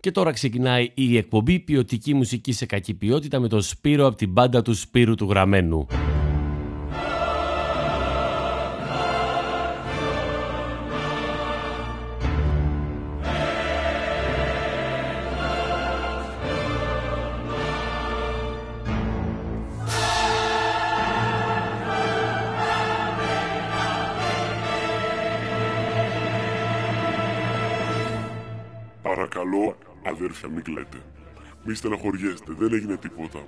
Και τώρα ξεκινάει η εκπομπή ποιοτική μουσική σε κακή ποιότητα με το Σπύρο από την μπάντα του Σπύρου του Γραμμένου. Αδέρφια, μην κλαίτε. Μη στεναχωριέστε, δεν έγινε τίποτα.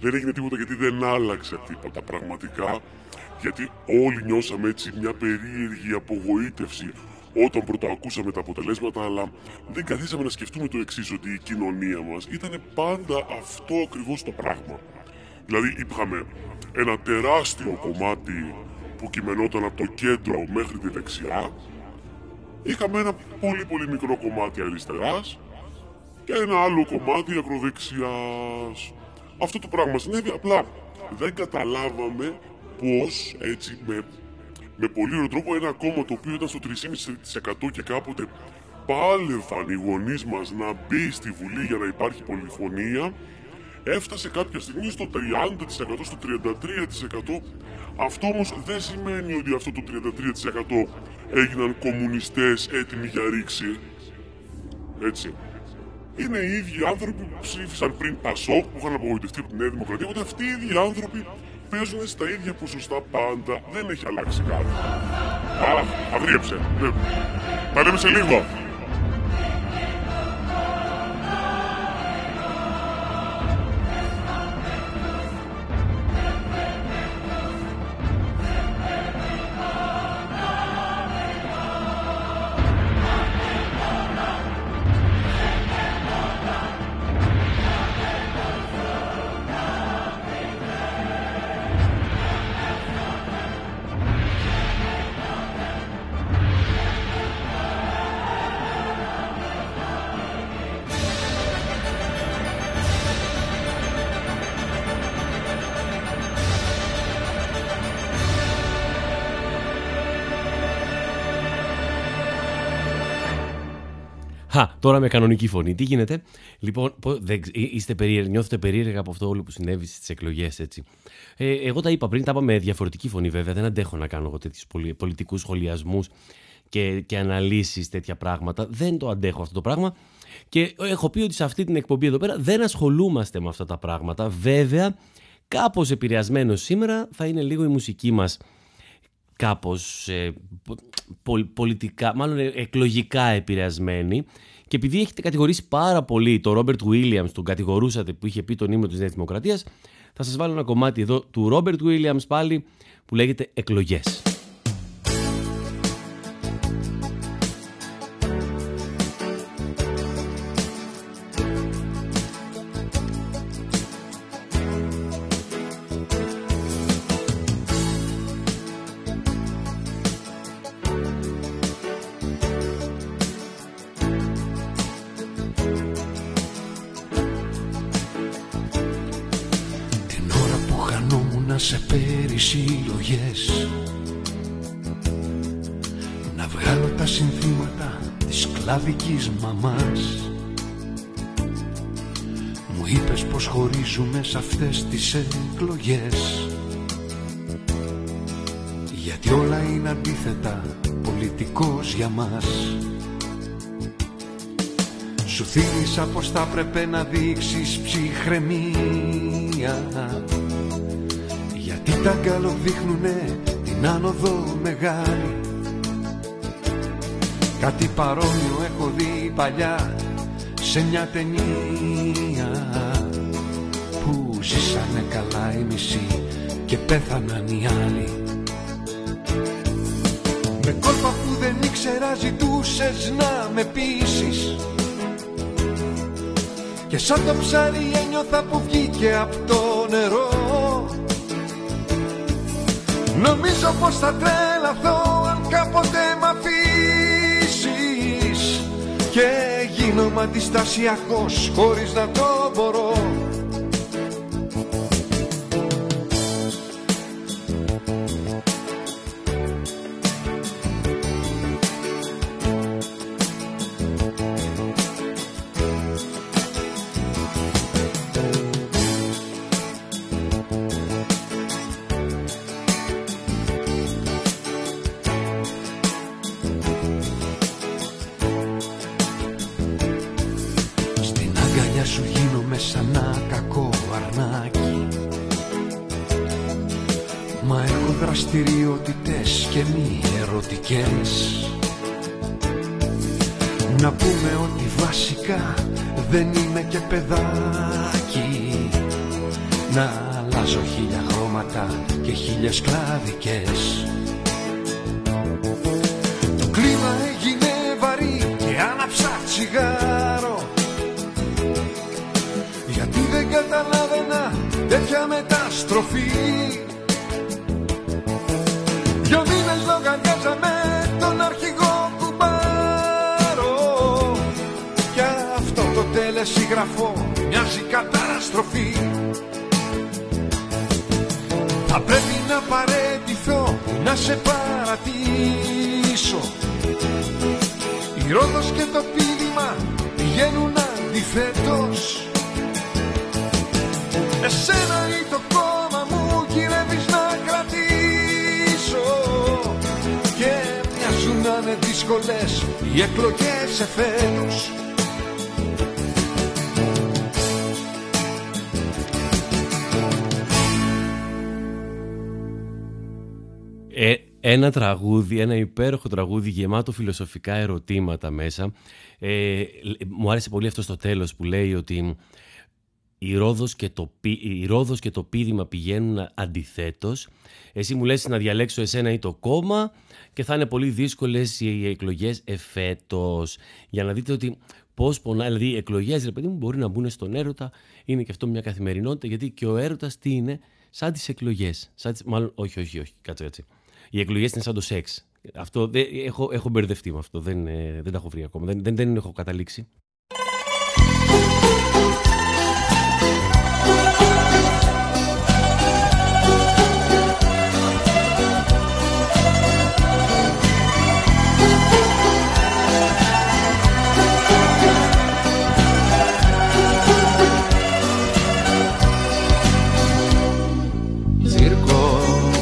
Δεν έγινε τίποτα γιατί δεν άλλαξε τίποτα πραγματικά. Γιατί όλοι νιώσαμε έτσι μια περίεργη απογοήτευση όταν πρωτοακούσαμε τα αποτελέσματα, αλλά δεν καθίσαμε να σκεφτούμε το εξής: Ότι η κοινωνία μας ήταν πάντα αυτό ακριβώς το πράγμα. Δηλαδή, είχαμε ένα τεράστιο κομμάτι που κειμενόταν από το κέντρο μέχρι τη δεξιά. Είχαμε ένα πολύ πολύ μικρό κομμάτι αριστεράς και ένα άλλο κομμάτι ακροδεξιάς. Αυτό το πράγμα συνέβη, απλά δεν καταλάβαμε πώς έτσι με, με πολύ ωραίο τρόπο ένα κόμμα το οποίο ήταν στο 3,5% και κάποτε πάλευαν οι γονείς μας να μπει στη Βουλή για να υπάρχει πολυφωνία έφτασε κάποια στιγμή στο 30%, στο 33%. Αυτό όμως δεν σημαίνει ότι αυτό το 33% έγιναν κομμουνιστές έτοιμοι για ρήξη. Έτσι είναι οι ίδιοι άνθρωποι που ψήφισαν πριν Πασόκ, που είχαν απογοητευτεί από τη Νέα Δημοκρατία, οπότε αυτοί οι ίδιοι άνθρωποι παίζουν στα ίδια ποσοστά πάντα. Δεν έχει αλλάξει κάτι. Α, αγρίεψε. Ναι. Τα λέμε σε λίγο. Χα, τώρα με κανονική φωνή. Τι γίνεται; Λοιπόν, δεν, είστε περίεργα, νιώθετε περίεργα από αυτό όλο που συνέβη στις εκλογές, έτσι. Ε, εγώ τα είπα πριν, τα είπα με διαφορετική φωνή, βέβαια. Δεν αντέχω να κάνω εγώ τέτοιους πολιτικούς σχολιασμούς και, και αναλύσεις τέτοια πράγματα. Δεν το αντέχω αυτό το πράγμα. Και έχω πει ότι σε αυτή την εκπομπή εδώ πέρα δεν ασχολούμαστε με αυτά τα πράγματα. Βέβαια, κάπως επηρεασμένος σήμερα θα είναι λίγο η μουσική μας κάπως ε, πολιτικά, μάλλον εκλογικά επηρεασμένη και επειδή έχετε κατηγορήσει πάρα πολύ τον Ρόμπερτ Βίλιαμς, τον κατηγορούσατε που είχε πει τον ύμνο της Νέας Δημοκρατίας, θα σας βάλω ένα κομμάτι εδώ του Ρόμπερτ Βίλιαμς πάλι που λέγεται «Εκλογές». Σε αυτές τις εκλογές. Γιατί όλα είναι αντίθετα πολιτικός για μας. Σου θύμισα πως θα πρέπει να δείξεις ψυχραιμία. Γιατί τα καλοδείχνουνε την άνοδο μεγάλη. Κάτι παρόμοιο έχω δει παλιά σε μια ταινία. Που ζήσανε καλά οι μισοί και πέθαναν οι άλλοι. Με κόλπα που δεν ήξερα ζητούσες να με πείσεις. Και σαν το ψάρι ένιωθα που βγήκε από το νερό. Νομίζω πως θα τρέλαθω αν κάποτε μ' και γίνομαι αντιστασιακός χωρίς να το μπορώ ερωτικές Να πούμε ότι βασικά δεν είμαι και παιδάκι. Να αλλάζω χίλια χρώματα και χίλιες κλάδικες ένα τραγούδι, ένα υπέροχο τραγούδι γεμάτο φιλοσοφικά ερωτήματα μέσα. Ε, μου άρεσε πολύ αυτό στο τέλος που λέει ότι η Ρόδος και το, πι- η Ρόδος και το πίδημα πηγαίνουν αντιθέτως. Εσύ μου λες να διαλέξω εσένα ή το κόμμα και θα είναι πολύ δύσκολες οι εκλογές εφέτος. Για να δείτε ότι πώς πονάει, δηλαδή οι εκλογές ρε παιδί μου μπορεί να μπουν στον έρωτα, είναι και αυτό μια καθημερινότητα γιατί και ο έρωτας τι είναι, σαν τις εκλογές. Σαν τις, μάλλον, όχι, όχι, όχι, κάτσε, κάτσε. Οι εκλογές είναι σαν το σεξ. Αυτό, δεν, έχω, έχω μπερδευτεί με αυτό, δεν, ε, δεν τα έχω βρει ακόμα, δεν, δεν, δεν έχω καταλήξει.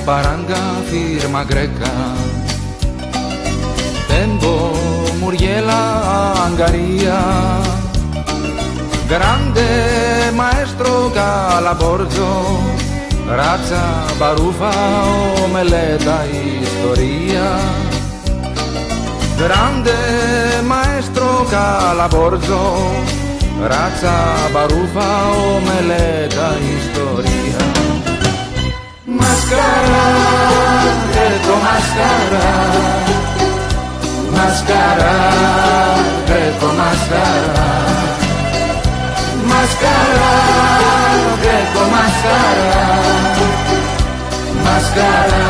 Circo, paranga, firma greca Tempo, Muriela, Angaria Grande maestro Calaborgio Razza, barufa, omeleta, historia Grande maestro Calaborgio Razza, barufa, omeleta, historia Máscara, greco máscara. Máscara, greco máscara. Máscara, greco máscara. Máscara,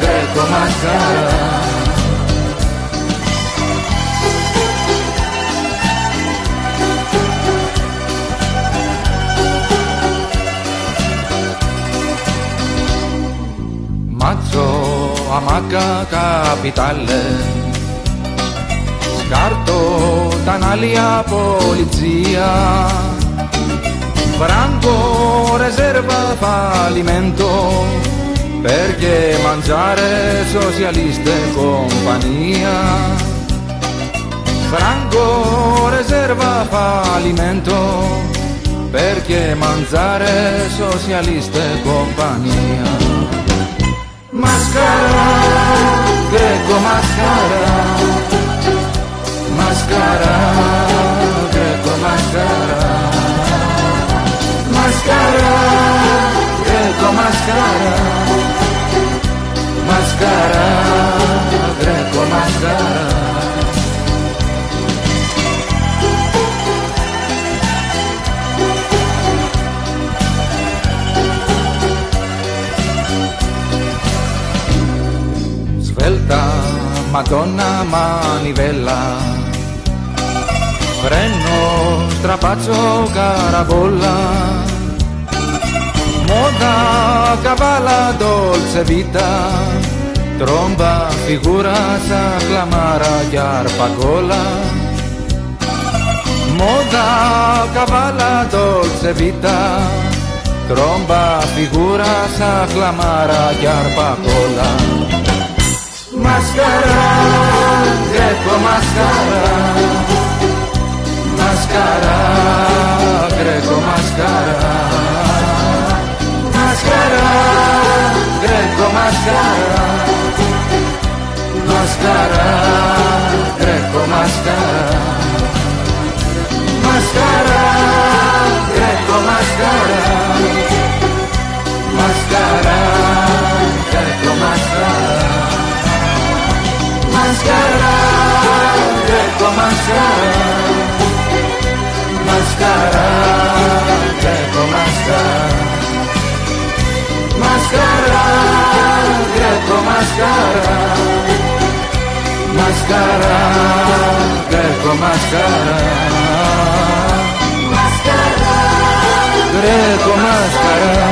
greco máscara Αμάκα καπιτάλε Σκάρτο τανάλια polizia franco reserva fallimento perché mangiare socialista in compagnia. Franco reserva fallimento perché mangiare socialista in compagnia. Mascara μασκαρά, μασκαρά, γκρέκο μασκαρά. Μασκαρά, γκρέκο μασκαρά. Αγώνια μανιβέλα, Ρενό στραπάζο. Καραβόλα, Μοντά καβάλα τολσεβίτα, Τρόμπα. Φιγούρα θα κλαμάρα κι αρπακόλα. Μοντά καβάλα τολσεβίτα, Τρόμπα. Φιγούρα θα κλαμάρα αρπακόλα. Μασκαρά, γκρέκο μασκαρά Μασκαρά, γκρέκο μασκαρά Μασκαρά, γκρέκο μασκαρά Μασκαρά, γκρέκο μασκαρά Μασκαρά, γκρέκο μασκαρά Μασκαρά μασκαρά, βρέκο μασκαρά. Μασκαρά, βρέκο μασκαρά. Μασκαρά, βρέκο μασκαρά. Μασκαρά, βρέκο μασκαρά. Μασκαρά, βρέκο μασκαρά.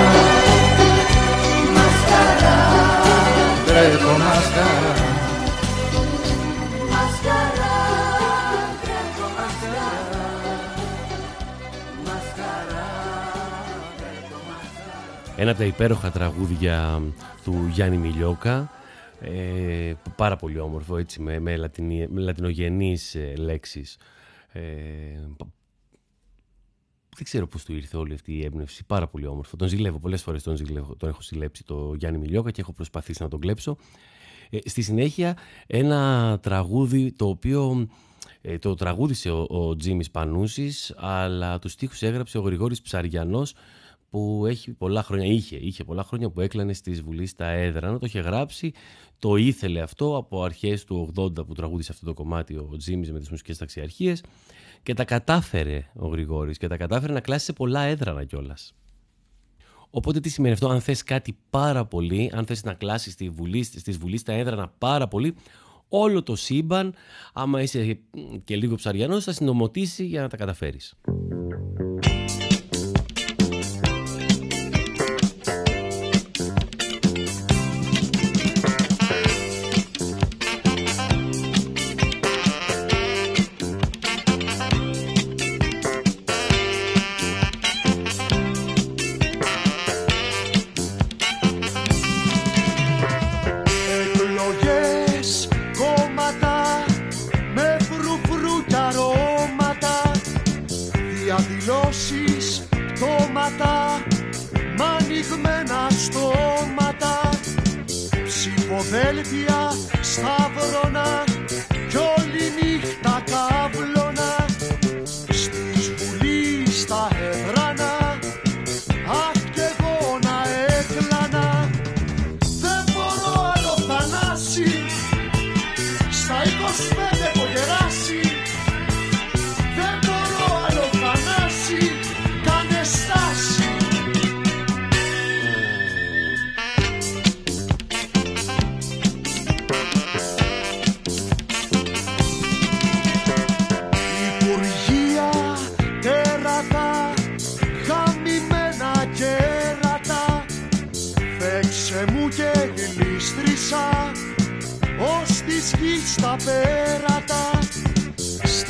Μασκαρά, βρέκο μασκαρά. Ένα από τα υπέροχα τραγούδια του Γιάννη Μιλιόκα. Ε, πάρα πολύ όμορφο, έτσι, με, με, λατινι, με λατινογενείς ε, λέξεις. Ε, δεν ξέρω πώς του ήρθε όλη αυτή η έμπνευση. Πάρα πολύ όμορφο. Τον ζηλεύω πολλές φορές, τον, ζηλεύω, τον έχω συλλέψει το Γιάννη Μιλιόκα και έχω προσπαθήσει να τον κλέψω. Ε, στη συνέχεια ένα τραγούδι το οποίο ε, το τραγούδισε ο, ο Τζίμις Πανούσης αλλά τους στίχους έγραψε ο Γρηγόρης Ψαριανός που έχει πολλά χρόνια, είχε, είχε πολλά χρόνια που έκλανε στη Βουλής στα έδρανα, το είχε γράψει, το ήθελε αυτό από αρχές του 80 που τραγούδισε αυτό το κομμάτι ο Τζίμις με τις μουσικές ταξιαρχίες και τα κατάφερε ο Γρηγόρης και τα κατάφερε να κλάσει σε πολλά έδρανα κιόλας. Οπότε τι σημαίνει αυτό, αν θες κάτι πάρα πολύ, αν θες να κλάσεις στη Βουλή, στις Βουλής στα έδρανα πάρα πολύ, όλο το σύμπαν, άμα είσαι και λίγο ψαριανός, θα συνομωτήσει για να τα καταφέρεις.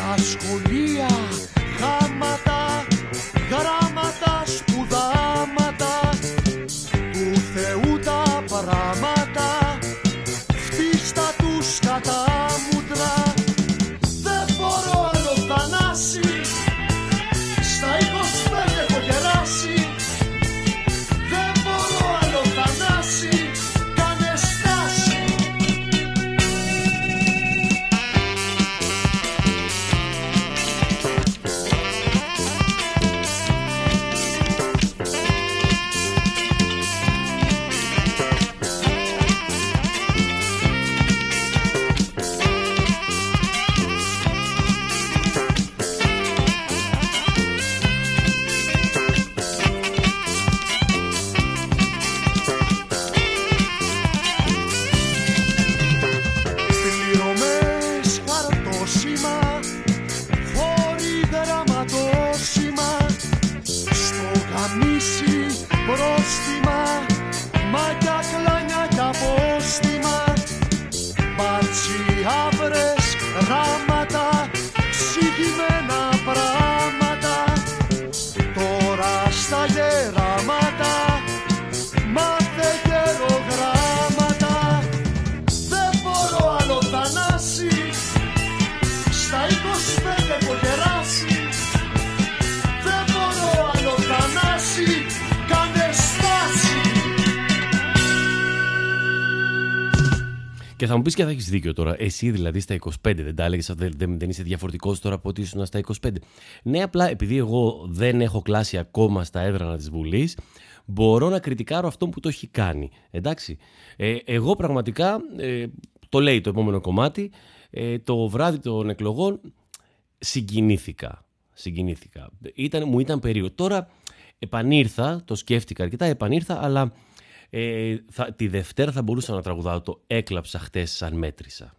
Στα σχολεία, γάματα, θα μου πεις και θα έχεις δίκιο τώρα. Εσύ δηλαδή στα 25 δεν τα έλεγες, δεν, δεν, δεν είσαι διαφορετικός τώρα από ότι ήσουν στα 25. Ναι, απλά επειδή εγώ δεν έχω κλάσει ακόμα στα έδρανα της Βουλής, μπορώ να κριτικάρω αυτόν που το έχει κάνει. Εντάξει. Ε, εγώ πραγματικά, ε, το λέει το επόμενο κομμάτι, ε, το βράδυ των εκλογών συγκινήθηκα. Συγκινήθηκα. Ήταν, μου ήταν περίεργο. Τώρα επανήρθα, το σκέφτηκα αρκετά, επανήρθα, αλλά Ε, θα, τη Δευτέρα θα μπορούσα να τραγουδάω το «Έκλαψα χτες σαν μέτρησα».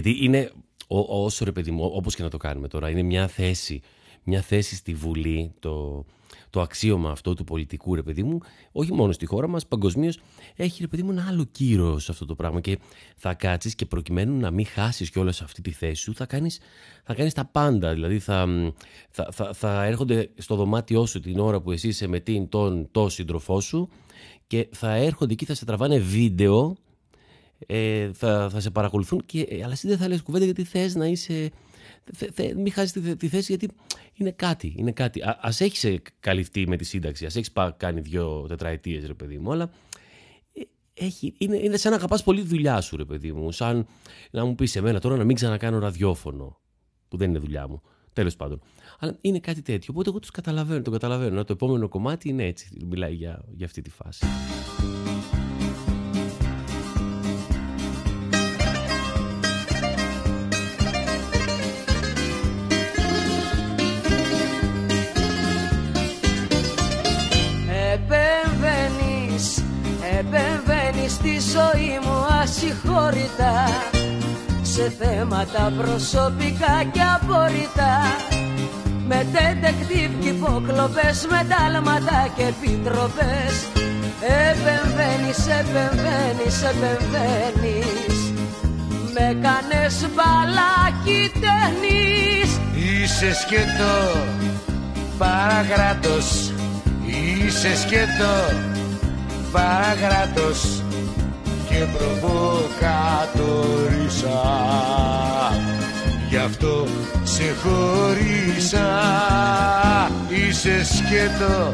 Γιατί είναι, ο, ο- όσο ρε παιδί μου, όπως και να το κάνουμε τώρα, είναι μια θέση, μια θέση στη Βουλή, το, το αξίωμα αυτό του πολιτικού ρε παιδί μου, όχι μόνο στη χώρα μας, παγκοσμίως έχει ρε παιδί μου ένα άλλο κύρο σε αυτό το πράγμα και θα κάτσεις και προκειμένου να μην χάσεις κιόλας αυτή τη θέση σου, θα κάνεις, θα κάνεις τα πάντα, δηλαδή θα, θα, θα, θα έρχονται στο δωμάτιό σου την ώρα που εσύ είσαι με την, τον, το σύντροφό σου και θα έρχονται εκεί, θα σε τραβάνε βίντεο ε, θα, θα σε παρακολουθούν και, ε, αλλά εσύ δεν θα λες κουβέντα γιατί θες να είσαι θε, θε, μην χάσεις τη, τη θέση γιατί είναι κάτι, είναι κάτι. Α, ας έχεις ε, καλυφθεί με τη σύνταξη, ας έχεις πά- κάνει δύο τετραετίες ρε παιδί μου, αλλά ε, έχει, είναι, είναι σαν να αγαπάς πολύ τη δουλειά σου ρε παιδί μου, σαν να μου πεις εμένα τώρα να μην ξανακάνω ραδιόφωνο, που δεν είναι δουλειά μου, τέλος πάντων. Αλλά είναι κάτι τέτοιο, οπότε εγώ τους καταλαβαίνω, το καταλαβαίνω. Το επόμενο κομμάτι είναι έτσι, μιλάει για, για αυτή τη φάση. Ζωή μου ασυγχώρητα Σε θέματα προσωπικά και απόρριτα. Με τεντεκτίβ και υποκλοπές, με τάλματα και επιτροπές. Επεμβαίνεις, επεμβαίνεις, επεμβαίνεις. Με κάνες μπαλάκι ταινίς Είσαι σκέτο παραγράτος. Είσαι σκέτο παραγράτος και προβοκατορίσα Γι' αυτό σε χωρίσα. Είσαι σκέτο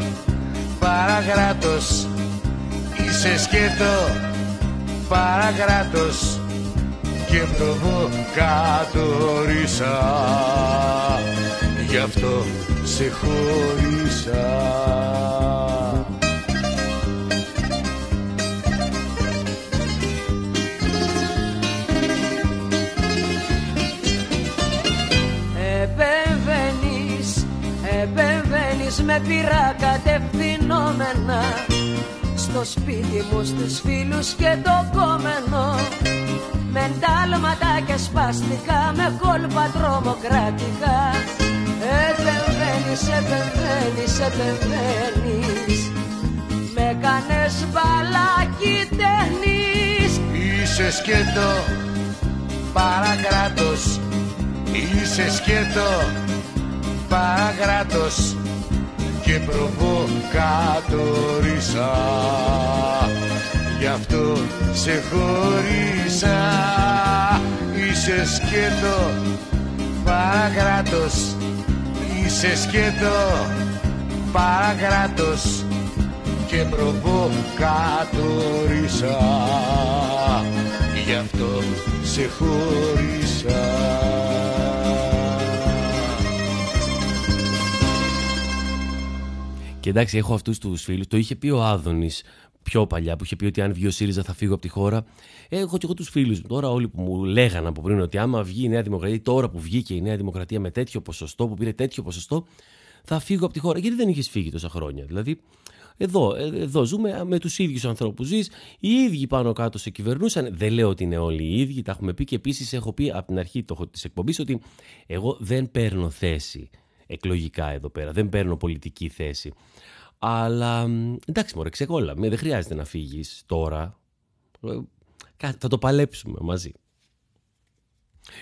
παραγράτος. Είσαι σκέτο παραγράτος. Και προβοκατορίσα Γι' αυτό σε χωρίσα σπίτι μου στους φίλους και το κόμενο. Με εντάλματα και σπαστικά Με κόλπα τρομοκρατικά Επεμβαίνεις, επεμβαίνεις, επεμβαίνεις. Με κάνες μπαλάκι τέχνης. Είσαι σκέτο παρακράτος. Είσαι σκέτο παρακράτος και προβοκατορίσα Γι' αυτό σε χωρίσα. Είσαι σκέτο παρακράτος Είσαι σκέτο παρακράτος και προβοκατορίσα Γι' αυτό σε χωρίσα Και εντάξει, έχω αυτούς τους φίλους. Το είχε πει ο Άδωνης πιο παλιά, που είχε πει ότι αν βγει ο ΣΥΡΙΖΑ θα φύγω από τη χώρα. Έχω και εγώ τους φίλους μου τώρα, όλοι που μου λέγανε από πριν ότι άμα βγει η Νέα Δημοκρατία, τώρα που βγήκε η Νέα Δημοκρατία με τέτοιο ποσοστό, που πήρε τέτοιο ποσοστό, θα φύγω από τη χώρα. Γιατί δεν είχες φύγει τόσα χρόνια. Δηλαδή, εδώ, ε, εδώ ζούμε με τους ίδιους ανθρώπους. Ζεις, οι ίδιοι πάνω κάτω σε κυβερνούσαν. Δεν λέω ότι είναι όλοι οι ίδιοι, τα έχουμε πει και επίσης έχω πει από την αρχή της εκπομπής ότι εγώ δεν παίρνω θέση εκλογικά εδώ πέρα. Δεν παίρνω πολιτική θέση. Αλλά εντάξει, μωρέ, ξεκόλα. Δεν χρειάζεται να φύγεις τώρα. Ε, θα το παλέψουμε μαζί.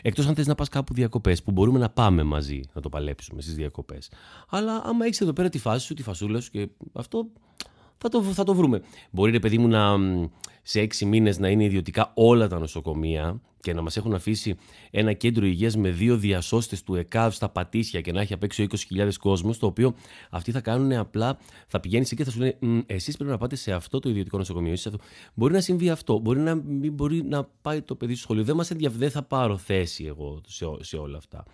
Εκτός αν θες να πας κάπου διακοπές, που μπορούμε να πάμε μαζί να το παλέψουμε στις διακοπές. Αλλά άμα έχεις εδώ πέρα τη φάση σου, τη φασούλα σου και αυτό, θα το, θα το βρούμε. Μπορεί, ρε παιδί μου, να, σε έξι μήνες να είναι ιδιωτικά όλα τα νοσοκομεία και να μας έχουν αφήσει ένα κέντρο υγείας με δύο διασώστες του ΕΚΑΒ στα πατήσια και να έχει απ' έξω 20.000 κόσμος, το οποίο αυτοί θα κάνουν απλά, θα πηγαίνεις εκεί και θα σου λένε Εσείς πρέπει να πάτε σε αυτό το ιδιωτικό νοσοκομείο. Εσείς αυτό. Μπορεί να συμβεί αυτό, μπορεί να μην μπορεί να πάει το παιδί στο σχολείο. Δεν μας ενδιαφέρει, δεν θα πάρω θέση εγώ σε, σε όλα αυτά.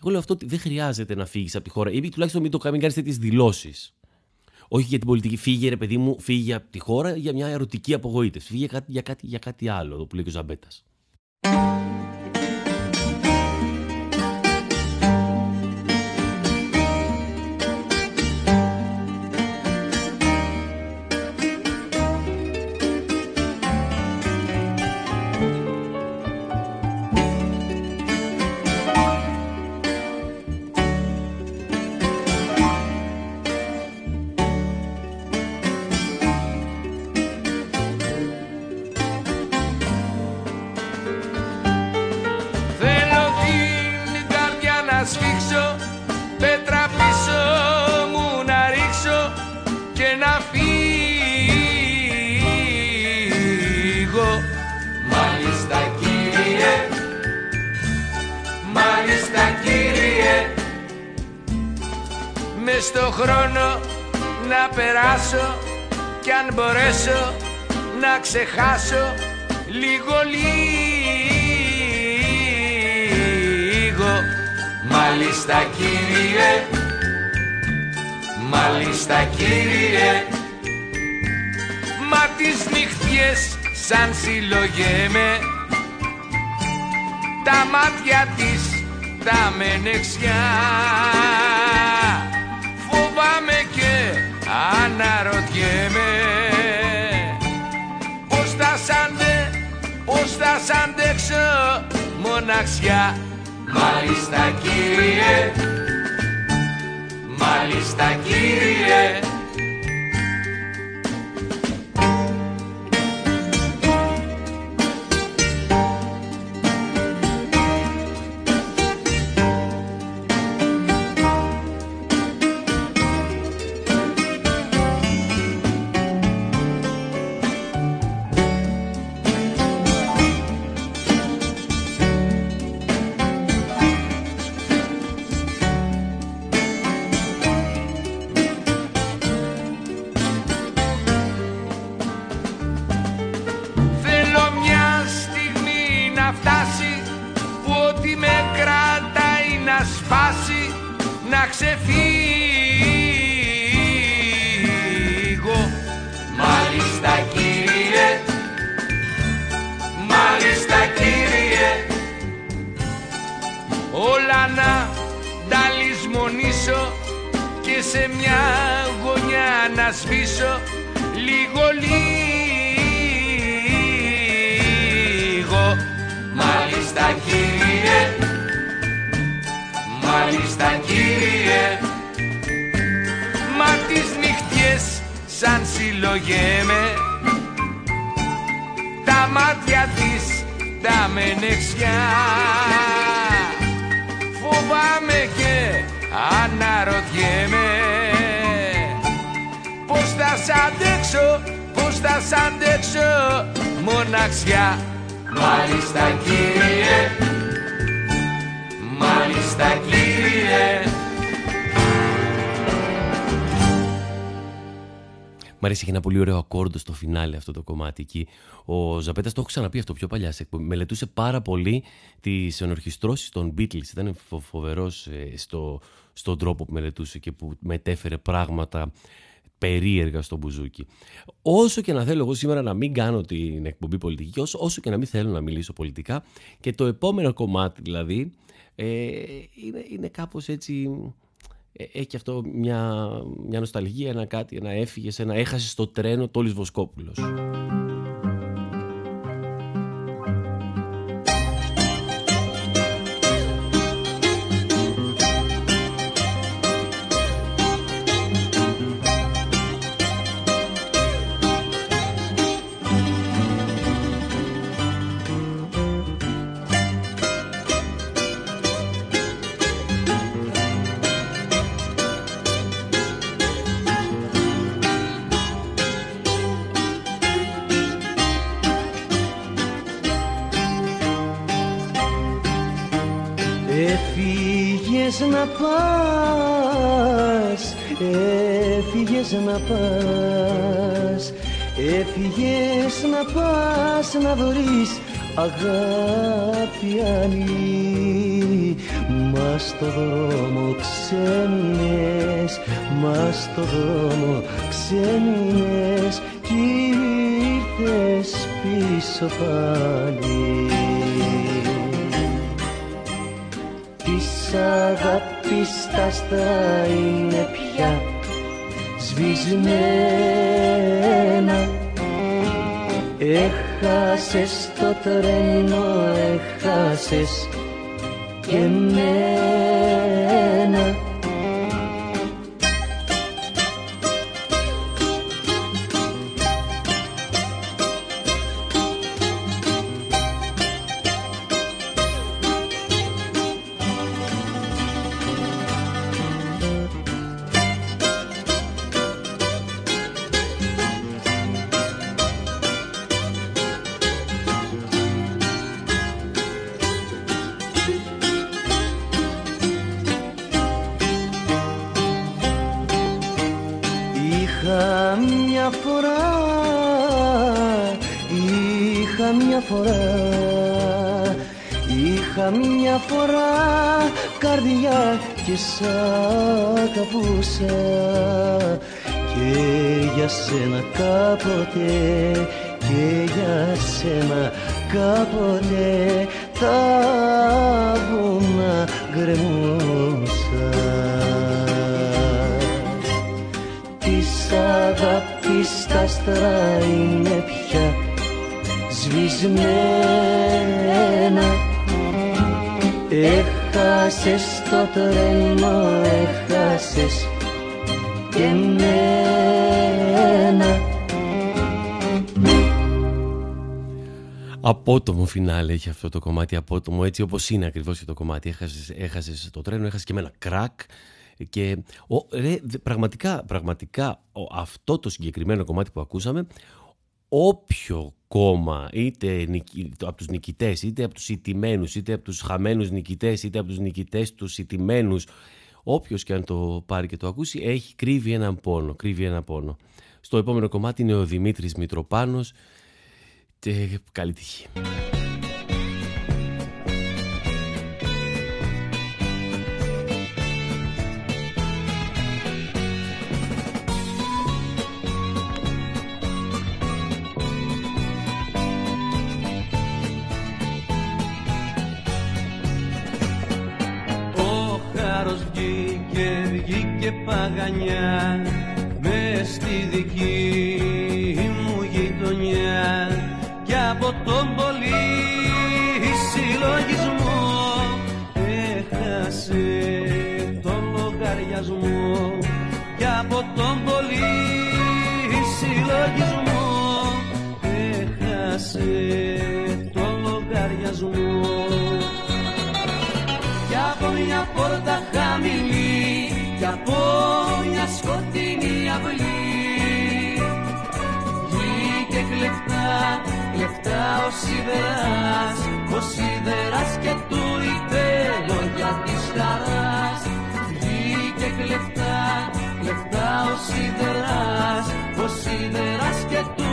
Εγώ λέω αυτό ότι δεν χρειάζεται να φύγεις από τη χώρα ή τουλάχιστον μην το κάνεις τέτοιες δηλώσεις. Όχι για την πολιτική. Φύγε, ρε παιδί μου, φύγε από τη χώρα για μια ερωτική απογοήτευση. Φύγε για κάτι, για κάτι, για κάτι άλλο, που λέει και ο Ζαμπέτας. Μ' αρέσει και ένα πολύ ωραίο ακόρντο στο φινάλε αυτό το κομμάτι εκεί. Ο Ζαπέτα το έχω ξαναπεί αυτό πιο παλιά. Μελετούσε πάρα πολύ τις ενορχιστρώσεις των Beatles. Ήταν φοβερός ε, στο, στον τρόπο που μελετούσε και που μετέφερε πράγματα περίεργα στο μπουζούκι. Όσο και να θέλω εγώ σήμερα να μην κάνω την εκπομπή πολιτική, όσο, όσο και να μην θέλω να μιλήσω πολιτικά, και το επόμενο κομμάτι δηλαδή ε, είναι, είναι κάπως έτσι ε, έχει αυτό μια, μια νοσταλγία, ένα κάτι, ένα έφυγες, ένα έχασες στο τρένο Τόλης Βοσκόπουλος. Να πας, έφυγες να πας. Έφυγες να πας να βρεις αγάπη άλλη. Μας στο δρόμο ξέμεινες, μας στο δρόμο ξέμεινες Κι ήρθες πίσω πάλι αγάπης τα άστρα είναι πια. Σβησμένα Έχασες το τρένο, έχασες και μένα Έχασες το τρένο, έχασες και μένα Απότομο φινάλε έχει αυτό το κομμάτι, απότομο έτσι όπως είναι ακριβώς και το κομμάτι. Έχασες, έχασες το τρένο, έχασες και με ένα κρακ και ο, ρε, πραγματικά, πραγματικά αυτό το συγκεκριμένο κομμάτι που ακούσαμε όποιο κόμμα, είτε από τους νικητές, είτε από τους ιτημένους, είτε από τους χαμένους νικητές, είτε από τους νικητές τους ιτημένους, όποιος και αν το πάρει και το ακούσει, έχει κρύβει έναν πόνο, κρύβει ένα πόνο. Στο επόμενο κομμάτι είναι ο Δημήτρης Μητροπάνος και καλή τύχη. Τον πολύ συλλογισμό έχασε τον λογαριασμό. Και από τον πολύ συλλογισμό έχασε τον λογαριασμό. Και από μια πόρτα χαμηλή και από κλεφτά ο σιδεράς ο σιδεράς και του είπε λόγια της χαράς. Βγήκε κλεφτά, κλεφτά ο σιδεράς ο σιδεράς και του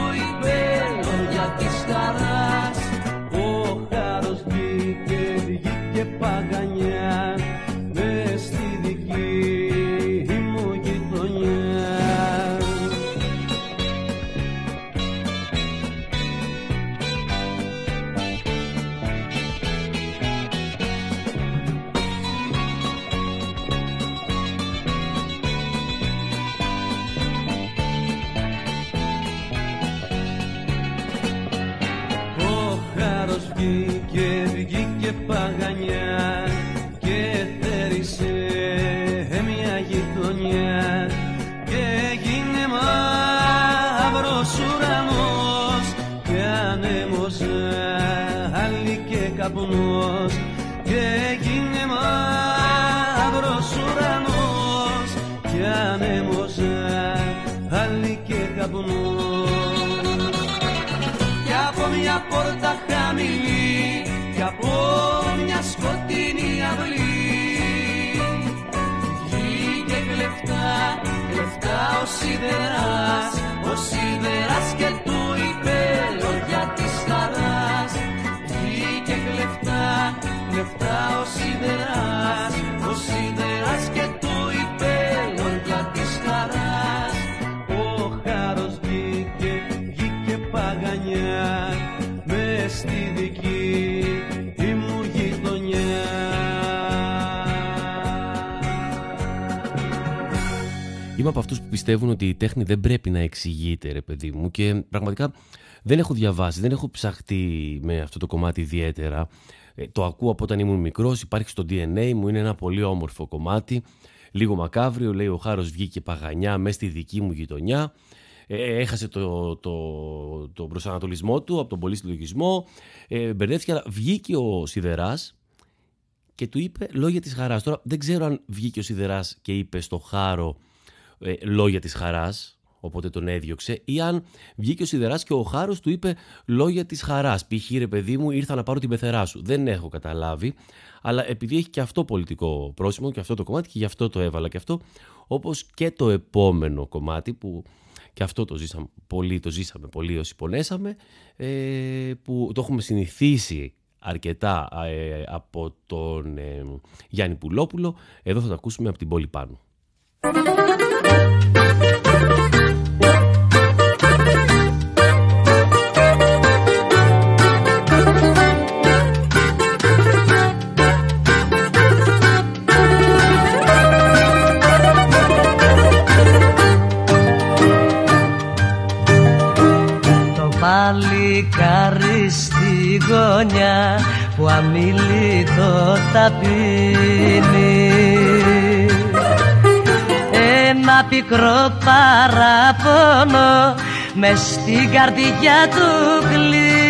σκοτεινή αυλή βγήκε κλεφτά, κλεφτά ο σιδεράς ο σιδεράς και του είπε λόγια της χαράς. Βγήκε κλεφτά, κλεφτά ο σιδεράς ο σιδεράς και του είπε λόγια της χαράς Είμαι από αυτούς που πιστεύουν ότι η τέχνη δεν πρέπει να εξηγείται, ρε παιδί μου. Και πραγματικά δεν έχω διαβάσει, δεν έχω ψαχτεί με αυτό το κομμάτι ιδιαίτερα. Ε, το ακούω από όταν ήμουν μικρός, υπάρχει στο DNA μου, είναι ένα πολύ όμορφο κομμάτι. Λίγο μακάβριο, λέει ο Χάρος βγήκε παγανιά μέσα στη δική μου γειτονιά. Ε, έχασε το, το, το προσανατολισμό του από τον πολύ συλλογισμό. Ε, μπερδεύτηκε, αλλά βγήκε ο Σιδεράς και του είπε λόγια της χαράς. Τώρα δεν ξέρω αν βγήκε ο Σιδεράς και είπε στο Χάρο ε, λόγια της χαράς, οπότε τον έδιωξε, ή αν βγήκε ο Σιδεράς και ο Χάρος του είπε λόγια της χαράς. Π.χ. ρε παιδί μου ήρθα να πάρω την πεθερά σου. Δεν έχω καταλάβει, αλλά επειδή έχει και αυτό πολιτικό πρόσημο και αυτό το κομμάτι και γι' αυτό το έβαλα και αυτό, όπως και το επόμενο κομμάτι που και αυτό το ζήσαμε πολύ, το ζήσαμε πολύ όσοι πονέσαμε, ε, που το έχουμε συνηθίσει αρκετά ε, από τον ε, Γιάννη Πουλόπουλο. Εδώ θα το ακούσουμε από την πόλη πάνω. Παράπονο μες στην καρδιά του κλείνει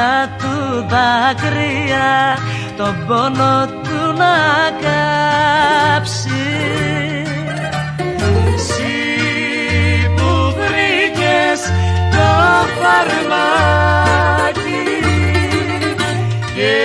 καυτά του δάκρυα τον πόνο του να κάψει. Εσύ που βρήκες το φαρμάκι και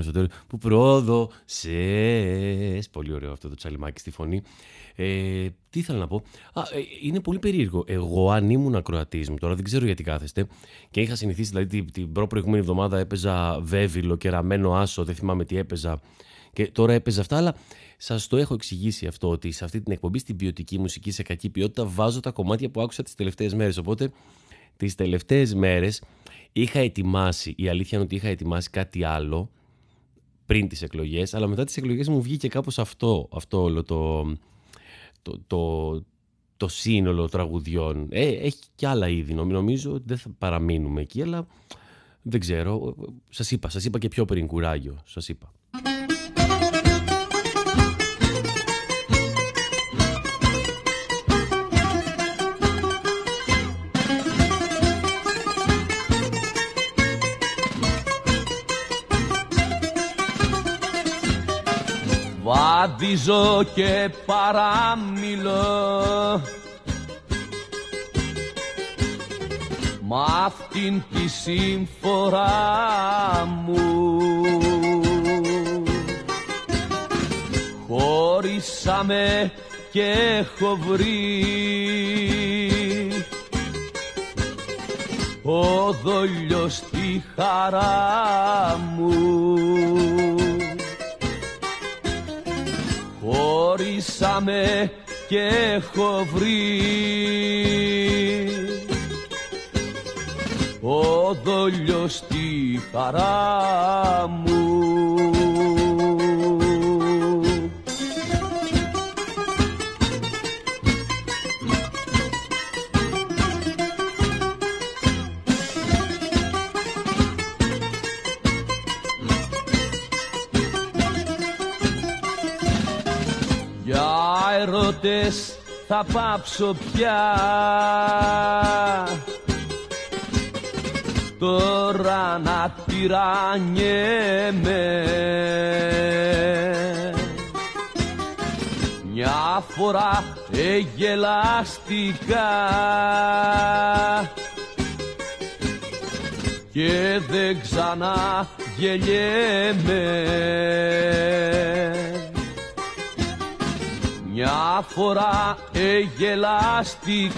τσαλίμι που κάνω στο τέλος. Που πρόοδο σε. Πολύ ωραίο αυτό το τσαλιμάκι στη φωνή. Ε, τι ήθελα να πω; Α, ε, είναι πολύ περίεργο. Εγώ, αν ήμουν ακροατής μου, τώρα δεν ξέρω γιατί κάθεστε, και είχα συνηθίσει, δηλαδή την, την προ-προηγούμενη εβδομάδα έπαιζα βέβυλο και ραμμένο άσο, δεν θυμάμαι τι έπαιζα. Και τώρα έπαιζα αυτά, αλλά σας το έχω εξηγήσει αυτό, ότι σε αυτή την εκπομπή, στην ποιοτική μουσική, σε κακή ποιότητα, βάζω τα κομμάτια που άκουσα τις τελευταίες μέρες. Οπότε, τις τελευταίες μέρες είχα ετοιμάσει, η αλήθεια είναι ότι είχα ετοιμάσει κάτι άλλο πριν τις εκλογές, αλλά μετά τις εκλογές μου βγήκε κάπως αυτό, αυτό όλο το, το, το, το σύνολο τραγουδιών. Ε, έχει και άλλα είδη, νομ- νομίζω ότι δεν θα παραμείνουμε εκεί, αλλά δεν ξέρω. Σας είπα, σας είπα και πιο πριν κουράγιο, σας είπα. Βαδίζω και παραμιλώ. Μ' αυτήν τη σύμφορά μου. Χωρίσαμε και έχω βρει ο δόλιος στη χαρά μου Χωρίσαμε και έχω βρει. Ο δόλιος στη χαρά μου θα πάψω πια. Τώρα να τυραννιέμαι Μια φορά εγελαστικά και δεν ξανά γελιέμαι μια φορά εγελαστικά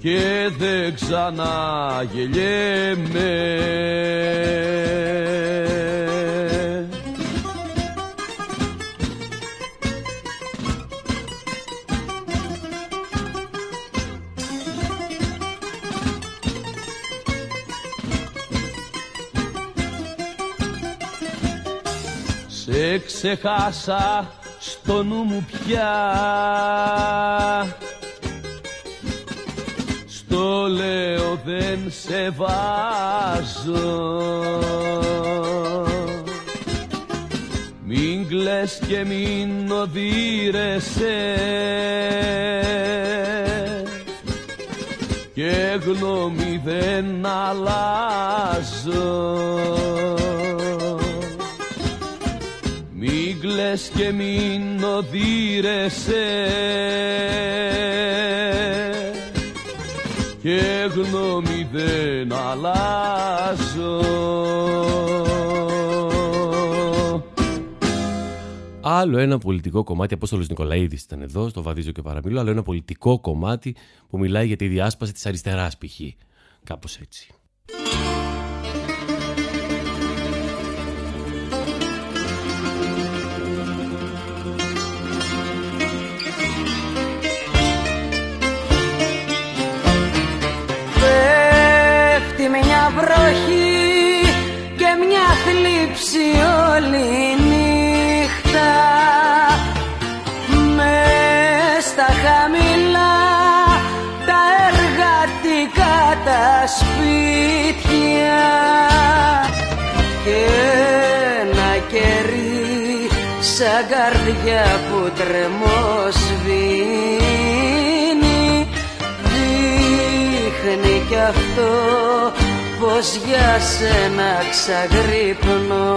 και δεν ξαναγελιέμαι ξεχάσα στο νου μου πια. Στο λέω δεν σε βάζω. Μην κλαις και μην οδύρεσαι. Και γνώμη δεν αλλάζω Μην κλαις και μην οδύρεσαι και γνώμη δεν αλλάζω Άλλο ένα πολιτικό κομμάτι, Απόστολος Νικολαίδης ήταν εδώ, στο Βαδίζω και Παραμιλώ, άλλο ένα πολιτικό κομμάτι που μιλάει για τη διάσπαση της αριστεράς π.χ. Κάπως έτσι. Θλίψη όλη νύχτα. Μες στα χαμηλά τα εργατικά τα σπίτια. Και ένα κερί σαν καρδιά που τρεμόσβηνει δείχνει κι αυτό πως για σένα ξαγρύπνω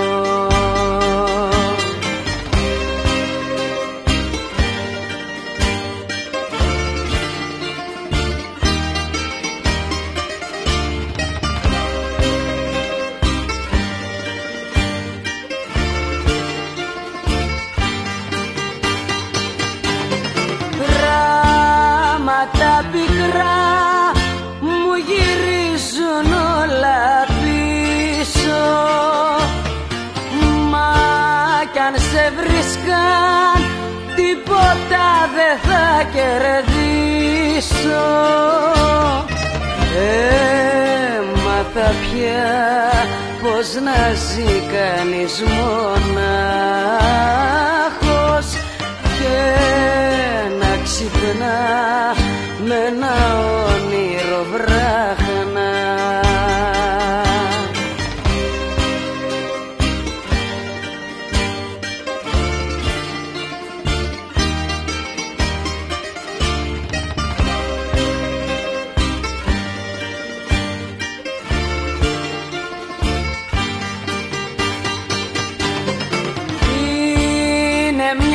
τίποτα δεν θα κερδίσω. Έμαθα πια πως να ζει κανείς μονάχος και να ξυπνά με ένα όνειρο βράχνα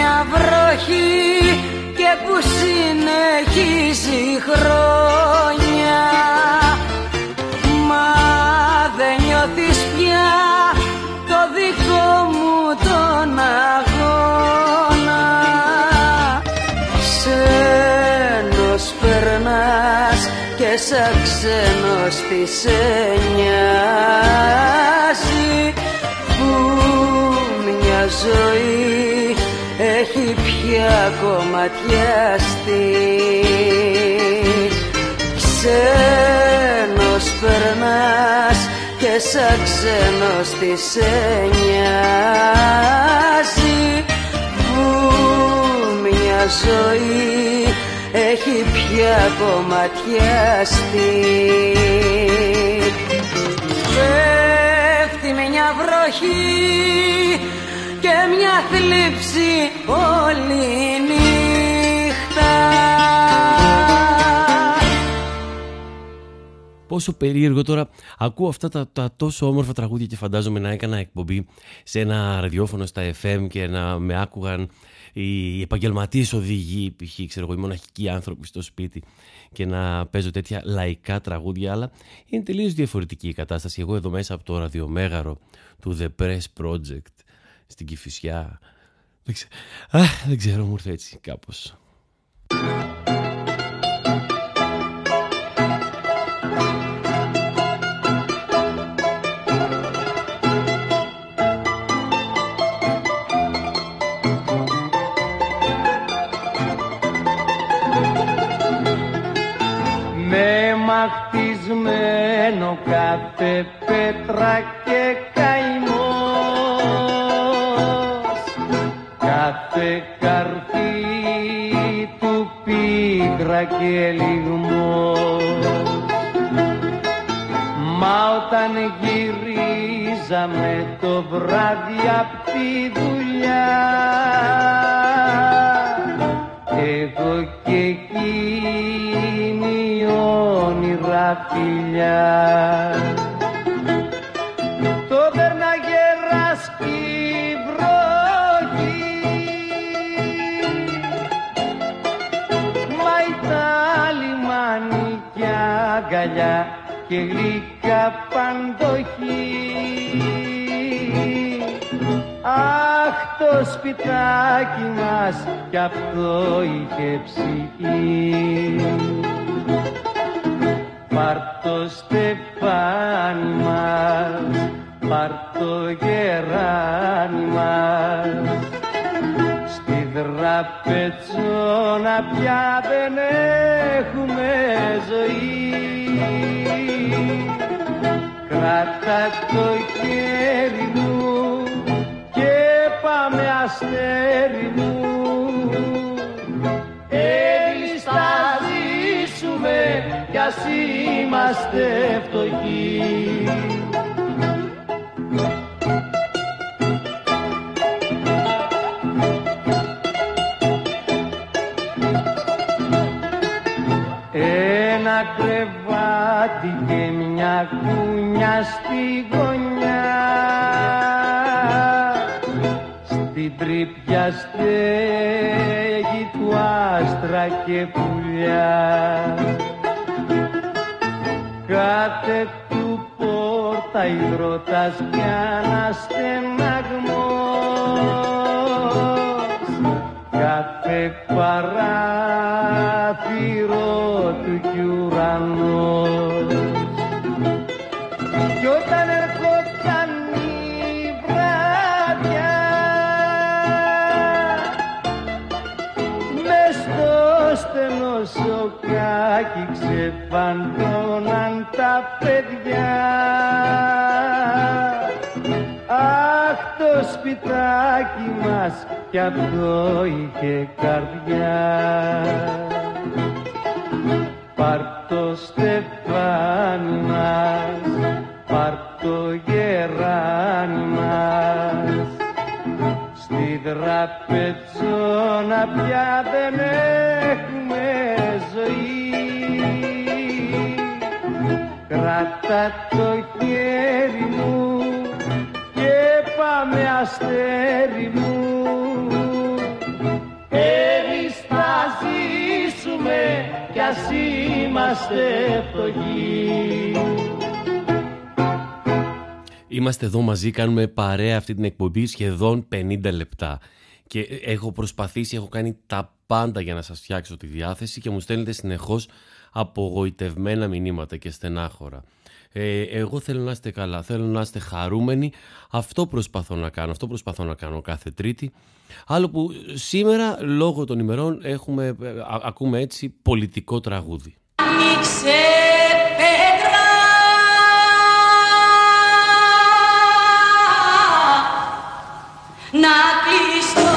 μια βροχή και που συνεχίζει χρόνια. Μα δεν νιώθεις πια το δικό μου τον αγώνα. Ξένος περνάς και σαν ξένος τι σε νοιάζει που μια ζωή έχει πια κομματιαστεί Ξένος περνάς και σαν ξένος τι σε νοιάζει που μια ζωή έχει πια κομματιαστεί Πέφτει μια βροχή και μια θλίψη όλη νύχτα Πόσο περίεργο τώρα. Ακούω αυτά τα, τα τόσο όμορφα τραγούδια και φαντάζομαι να έκανα εκπομπή σε ένα ραδιόφωνο στα FM και να με άκουγαν οι επαγγελματίες οδηγοί, π.χ. ξέρω εγώ, οι μοναχικοί άνθρωποι στο σπίτι και να παίζω τέτοια λαϊκά τραγούδια. Αλλά είναι τελείως διαφορετική η κατάσταση. Εγώ εδώ μέσα από το ραδιομέγαρο του The Press Project στην Κηφισιά. Δεν, ξε... Α, δεν ξέρω, μου ήρθε έτσι κάπως. με μαχτισμένο κάθε πέτρα και καημός κάθε καρτί του πίκρα και λιγμό. Μα όταν γυρίζαμε το βράδυ απ' τη δουλειά εγώ και εκείνη όνειρα φιλιά σπιτάκι μας κι αυτό είχε ψυχή άστρα καρδιά. Πάρ' το στεφάνι μας, πάρ' το γεράνι μας. Στη δραπετσόνα πια δεν έχουμε ζωή. Κράτα το είμαστε φτωχοί Είμαστε εδώ μαζί, κάνουμε παρέα αυτή την εκπομπή σχεδόν 50 λεπτά. Και έχω προσπαθήσει, έχω κάνει τα πάντα για να σας φτιάξω τη διάθεση και μου στέλνετε συνεχώς απογοητευμένα μηνύματα και στενάχωρα. Ε, εγώ θέλω να είστε καλά, θέλω να είστε χαρούμενοι. Αυτό προσπαθώ να κάνω, αυτό προσπαθώ να κάνω κάθε Τρίτη. Άλλο που σήμερα, λόγω των ημερών, έχουμε, ε, α- ακούμε έτσι πολιτικό τραγούδι. Άνοιξε πέτρα. Να κλειστώ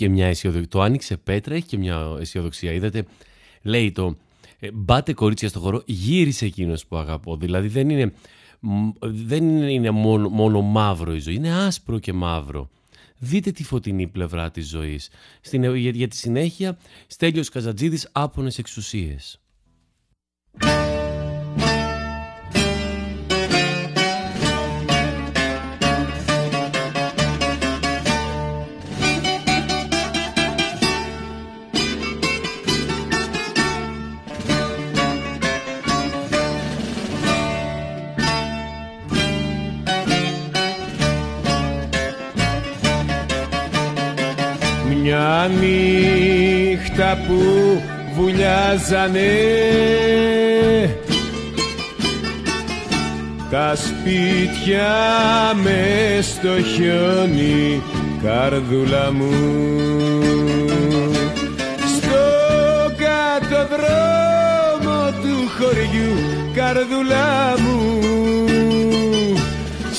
και μια αισιοδοξία. Το άνοιξε πέτρα, έχει και μια αισιοδοξία. Είδατε, λέει το ε, μπάτε κορίτσια στο χώρο, γύρισε εκείνος που αγαπώ. Δηλαδή δεν είναι, δεν είναι μόνο, μόνο μαύρο η ζωή, είναι άσπρο και μαύρο. Δείτε τη φωτεινή πλευρά της ζωής. Στην, για, για τη συνέχεια, Στέλιος Καζατζίδης, άπονες εξουσίες. Που βουλιάζανε. Τα σπίτια με στο χιόνι καρδούλα μου. Στο κάτω δρόμο του χωριού καρδούλα μου.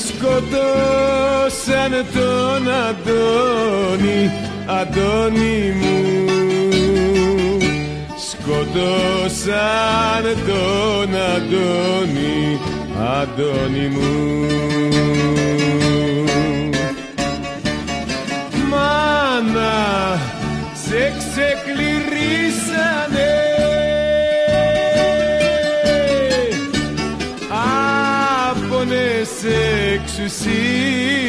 Σκοτώσαν τον Αντώνη Αντώνη μου σκοτώσαν τον Αντώνη Αντώνη μου. Μάνα σε ξεκληρίσανε. Άπονες εξουσίες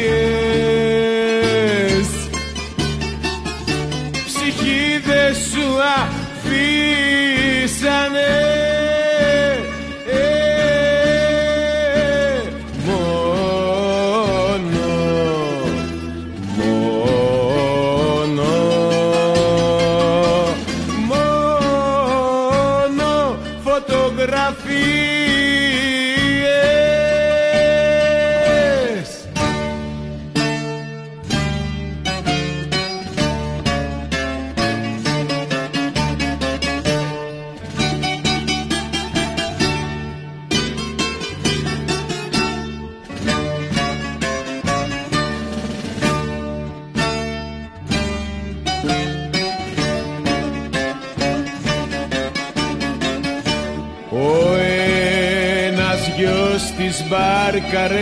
ένας γιος της μπάρκαρε.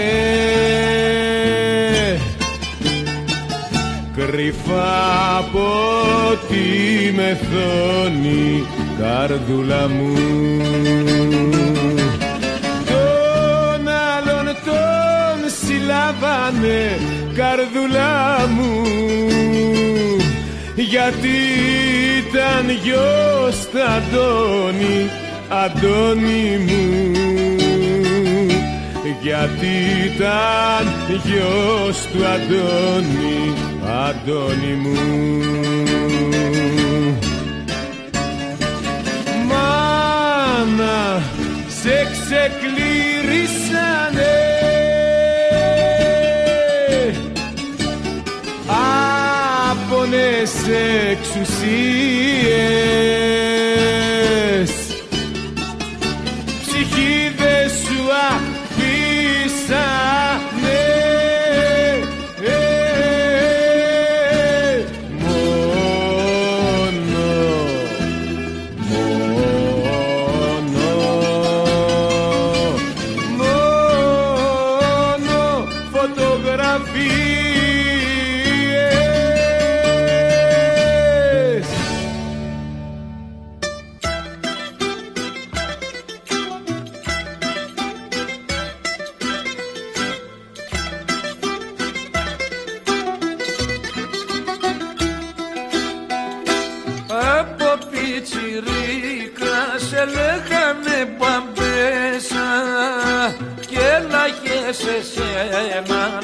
Κρυφά από τη μεθόνη καρδούλα μου. Τον άλλον τον συλλάβανε καρδούλα μου. Γιατί ήταν γιος του Αντώνη, Αντώνη μου γιατί ήταν γιος του Αντώνη, Αντώνη μου. Μάνα σε ξεκληρίσανε άπονες εξουσίες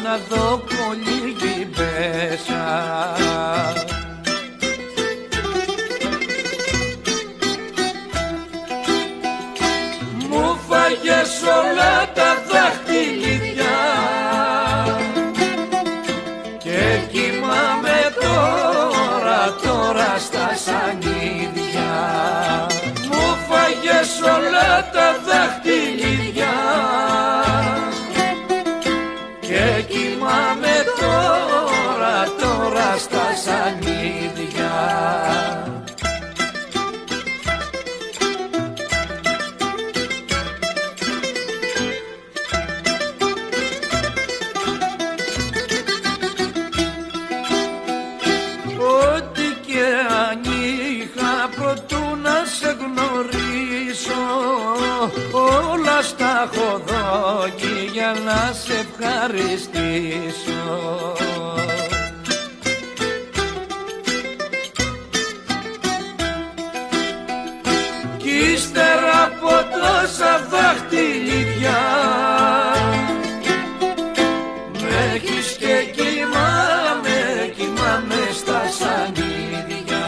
να δω ευχαριστήσω. Κι ύστερα από τόσα δάχτυλιδιά Με έχεις και κοιμάμαι, κοιμάμαι στα σανίδια.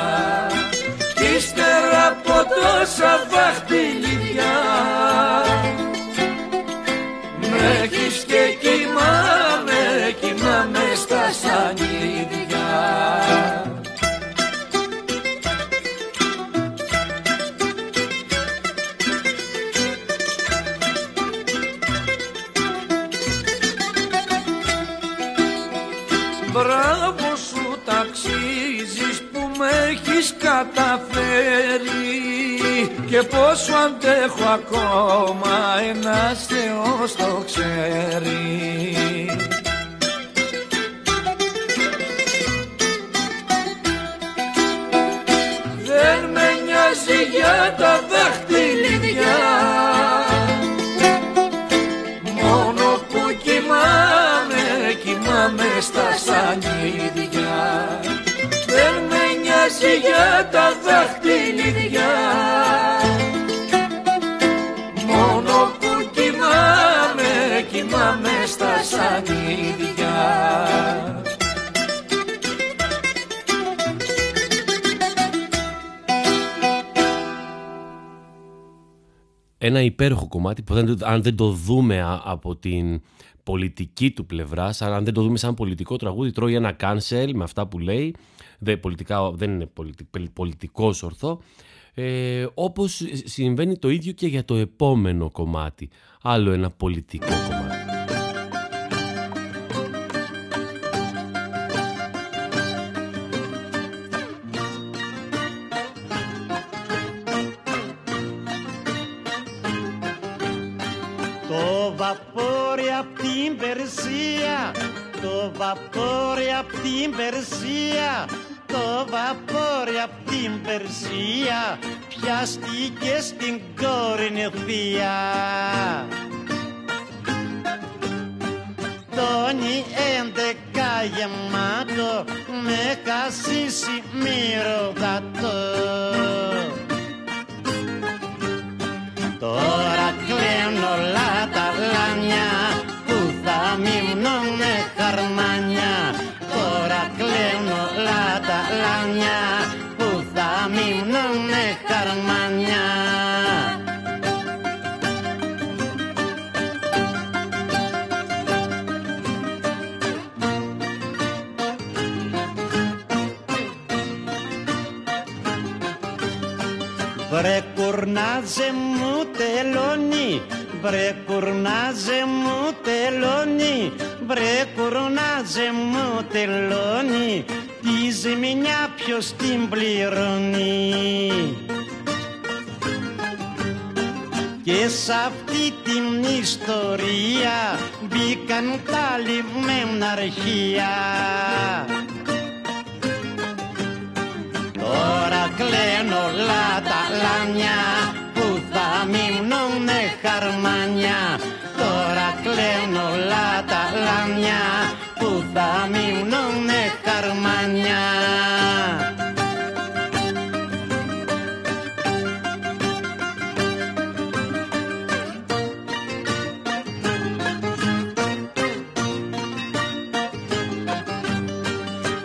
Κι ύστερα από τόσα δάχτυλιδιά Και πόσο αντέχω ακόμα ένας Θεός το ξέρει. Δεν με νοιάζει για τα δάχτυλιδιά Μόνο που κοιμάμαι, κοιμάμαι στα σανίδια. Δεν με νοιάζει για τα δάχτυλιδιά ένα υπέροχο κομμάτι που δεν, αν δεν το δούμε α- από την πολιτική του πλευρά, σαν- αν δεν το δούμε σαν πολιτικό τραγούδι, τρώει ένα cancel με αυτά που λέει. Δεν, πολιτικά, δεν είναι πολιτι, πολιτικός ορθό. Ε, όπως συμβαίνει το ίδιο και για το επόμενο κομμάτι. Άλλο ένα πολιτικό κομμάτι. Την Περσία, το βαπόρι απ' την Περσία, πιάστηκε στην κόρη θεία. Τόνι έντεκα γεμάτο, με χασίσει μυρωδατό. Τώρα κλαίνουν όλα κουρνάζε μου τελώνει, βρε κουρνάζε μου τελώνει, βρε κουρνάζε μου τελώνει, τη ζημιά ποιος την πληρώνει. Και σ' αυτή την ιστορία μπήκαν τα λιμένα αρχεία. Τώρα κλαίνουν όλα τα λάνια που θα μείνουνε χαρμάνια. Τώρα κλαίνουν όλα τα λάνια που θα μείνουνε χαρμάνια.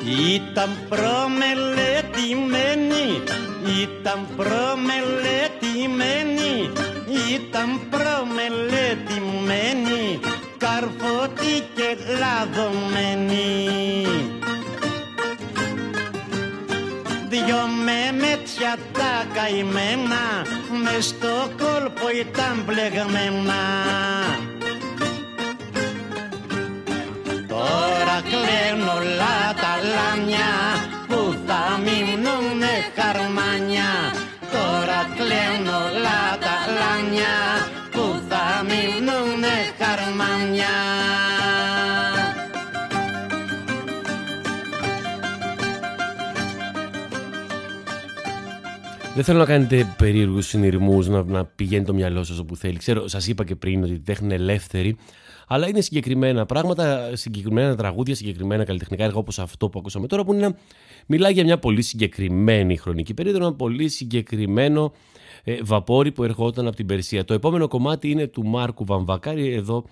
Ήταν προμελετημένη, ήταν προμελετημένη, ήταν προμελετημένη, καρφωτή και λαδωμένη. Δυο μεμέτσια τα καημένα, μες στο κόλπο ήταν πλεγμένα. Τώρα κλαίνουν όλα τα λάμια που θα μείνουνε χαρμάνια. Τώρα κλαίνουν όλα τα λάμια που θα μείνουνε χαρμάνια. Δεν θέλω να κάνετε περίεργους συνειρμούς, να, να πηγαίνει το μυαλό σας όπου θέλει. Ξέρω, σας είπα και πριν ότι η τέχνη είναι ελεύθερη, Αλλά είναι συγκεκριμένα πράγματα, συγκεκριμένα τραγούδια, συγκεκριμένα καλλιτεχνικά έργα όπως αυτό που ακούσαμε τώρα, που είναι, μιλάει για μια πολύ συγκεκριμένη χρονική περίοδο, ένα πολύ συγκεκριμένο ε, βαπόρι που ερχόταν από την Περσία. Το επόμενο κομμάτι είναι του Μάρκου Βαμβακάρη, εδώ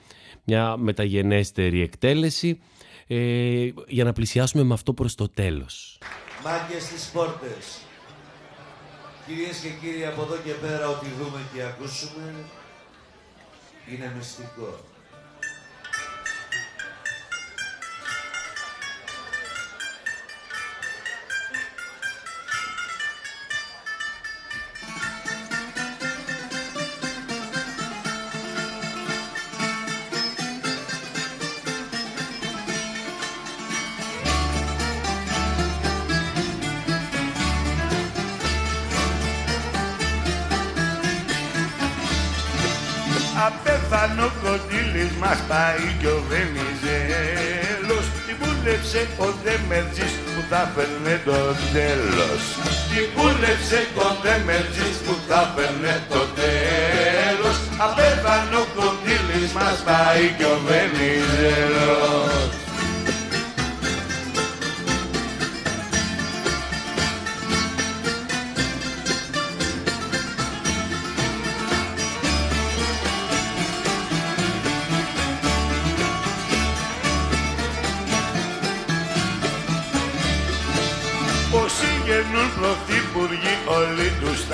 μια μεταγενέστερη εκτέλεση, ε, για να πλησιάσουμε με αυτό προς το τέλος. Μάγκες στις πόρτες. Κυρίες και κύριοι, από εδώ και πέρα ό,τι δούμε και ακούσουμε είναι μυστικό. Κοντήλης μας πάει κι ο Βενιζέλος. Τι πούλεψε ο Δεμερτζής που θα φέρνε το τέλος. Τι πούλεψε ο Δεμερτζής που θα φέρνε το τέλος. Απέθανε ο κοντήλης μας πάει κι ο Βενιζέλος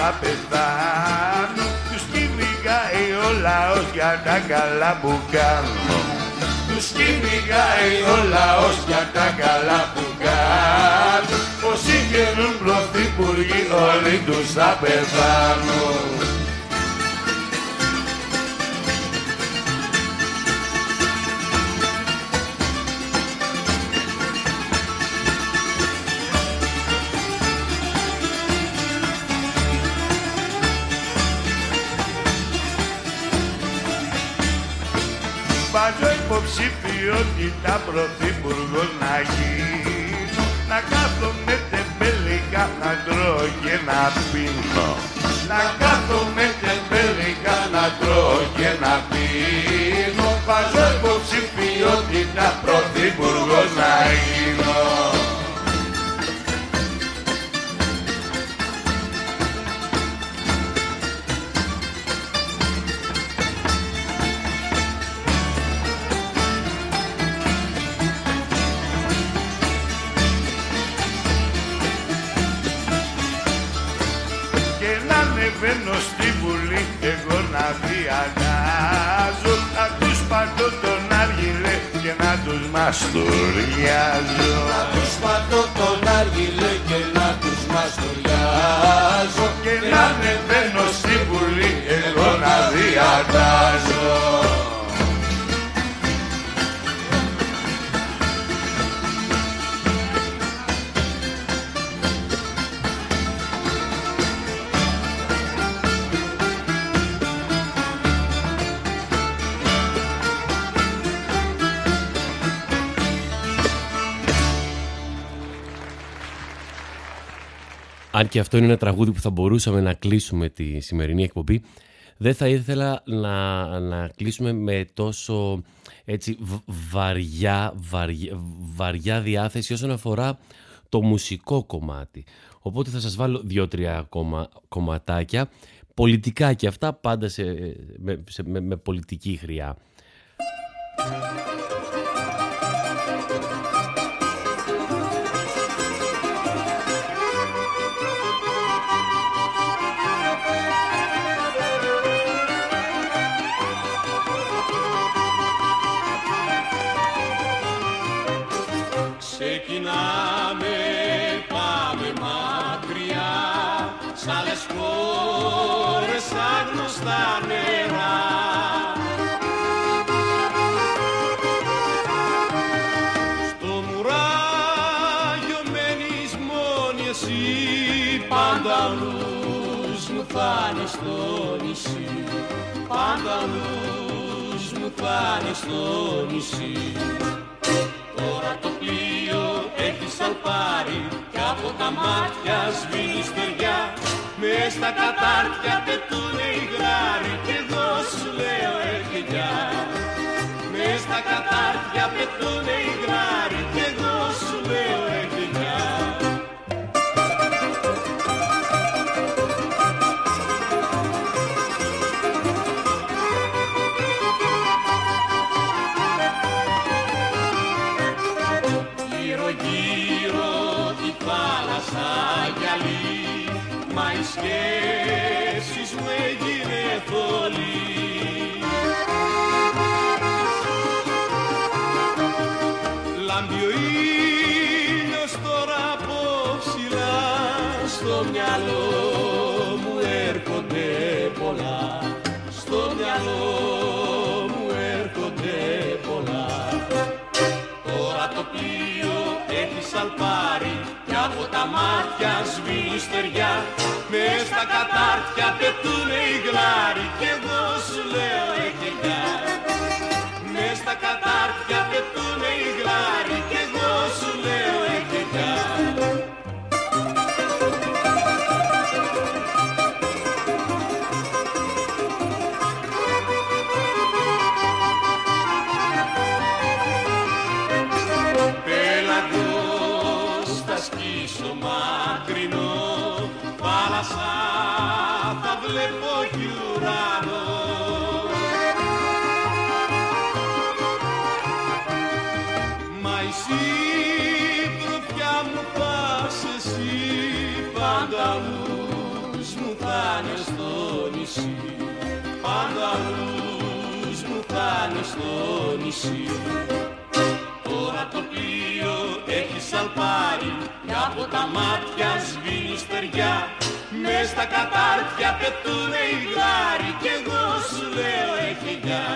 τους θα πεθάνουν Τους κυνηγάει ο λαός για τα καλά που κάνουν Τους κυνηγάει ο λαός για τα καλά που κάνουν Όσοι γεννούν πρωθυπουργοί όλοι τους θα πεθάνουν Βάζω υποψηφιότητα πρωθυπουργός να γίνω. Να κάθομαι τεμπέλικα να τρώω και να πίνω. Να κάθομαι τεμπέλικα να τρώω και να πίνω. Βάζω υποψηφιότητα πρωθυπουργός να διαγάζω να τους πατώ τον άργιλε και να τους μαστοριάζω Να τους πατώ τον άργιλε και να τους μαστοριάζω και να ανεβαίνω στη Βουλή εγώ να διαγάζω Αν και αυτό είναι ένα τραγούδι που θα μπορούσαμε να κλείσουμε τη σημερινή εκπομπή, δεν θα ήθελα να, να κλείσουμε με τόσο έτσι, β- βαριά, βαριά, βαριά διάθεση όσον αφορά το μουσικό κομμάτι. Οπότε θα σας βάλω δύο-τρία ακόμα κομματάκια, πολιτικά και αυτά, πάντα σε, με, σε- με- με πολιτική χρειά. Νους μου θα είναι στο νησί. Τώρα το πλοίο έχει σαλπάρει Κι από τα μάτια σβήνει στεριά. Μες στα κατάρτια πετούνε οι γράροι Κι εγώ σου λέω έρχεται Μες πετούνε οι γλάροι έχει σαλπάρει Κι από τα μάτια σβήνει στεριά. Μες στα κατάρτια πετούνε οι νησί Τώρα το πλοίο έχει σαλπάρει Κι από τα μάτια σβήνει στεριά Μες στα κατάρτια πετούνε οι γλάροι Κι εγώ σου λέω έχει γεια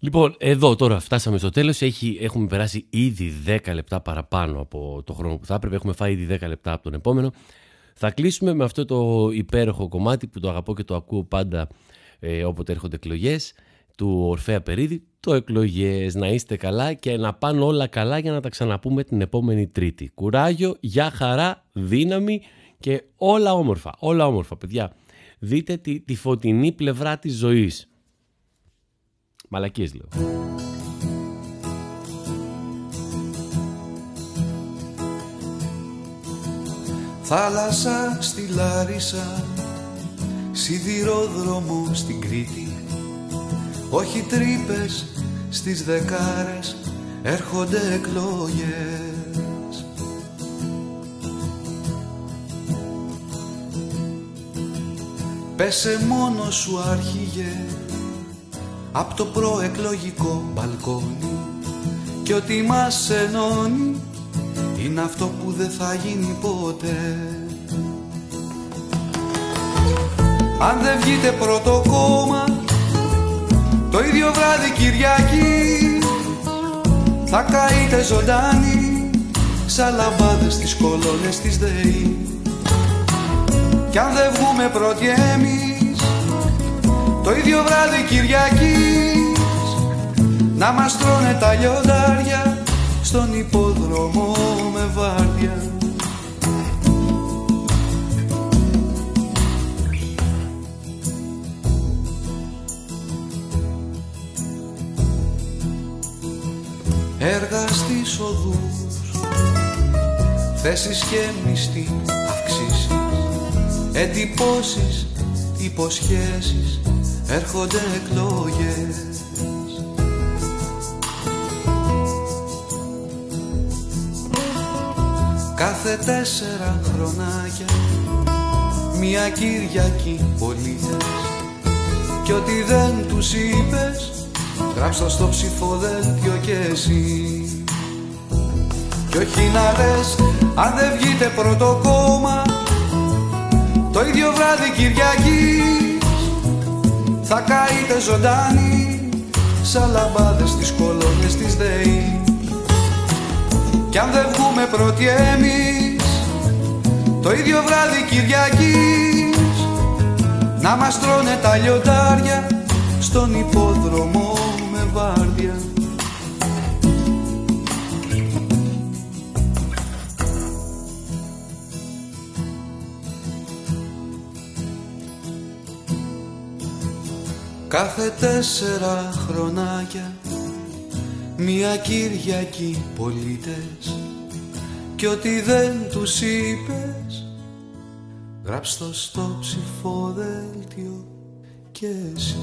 Λοιπόν, εδώ τώρα φτάσαμε στο τέλος. Έχει, έχουμε περάσει ήδη 10 λεπτά παραπάνω από το χρόνο που θα έπρεπε. Έχουμε φάει ήδη 10 λεπτά από τον επόμενο. Θα κλείσουμε με αυτό το υπέροχο κομμάτι που το αγαπώ και το ακούω πάντα ε, όποτε έρχονται εκλογές του Ορφέα Περίδη. Το εκλογές να είστε καλά και να πάνε όλα καλά για να τα ξαναπούμε την επόμενη Τρίτη. Κουράγιο, για χαρά, δύναμη και όλα όμορφα. Όλα όμορφα, παιδιά. Δείτε τη, τη φωτεινή πλευρά της ζωής. Μαλακίες λέω. Θάλασσα στη Λάρισα Σιδηρόδρομο στην Κρήτη. Όχι τρύπες στις δεκάρες Έρχονται εκλογές. Πέσε μόνο σου άρχιγε Απ' το προεκλογικό μπαλκόνι. Κι ότι μας ενώνει είναι αυτό που δεν θα γίνει ποτέ. Αν δεν βγείτε πρώτο κόμμα Το ίδιο βράδυ Κυριακή Θα καείτε ζωντάνοι Σαν λαμπάδες στις κολόνες της ΔΕΗ. Κι αν δεν βγούμε πρώτοι εμείς Το ίδιο βράδυ Κυριακής Να μας τρώνε τα λιοντάρια στον υπόδρομο με βάρδια. Έργα στις οδούς Θέσεις και μισθή αυξήσεις Εντυπώσεις, υποσχέσεις Έρχονται εκλογές Κάθε τέσσερα χρονάκια. Μια Κυριακή πολίτες. Κι ό,τι δεν τους είπες Γράψτε στο ψηφοδέλτιο κι εσύ. Κι όχι να λες Αν δεν βγείτε πρώτο κόμμα. Το ίδιο βράδυ Κυριακής Θα καείτε ζωντάνοι Σαν λαμπάδες στις κολόνες της ΔΕΗ. Κι αν δεν βγούμε πρώτοι εμείς το ίδιο βράδυ Κυριακής Να μας τρώνε τα λιοντάρια Στον υπόδρομο με βάρδια. Κάθε τέσσερα χρονάκια Μια Κυριακή πολίτες και ό,τι δεν τους είπες Γράψ' το στο ψηφοδέλτιο και εσύ.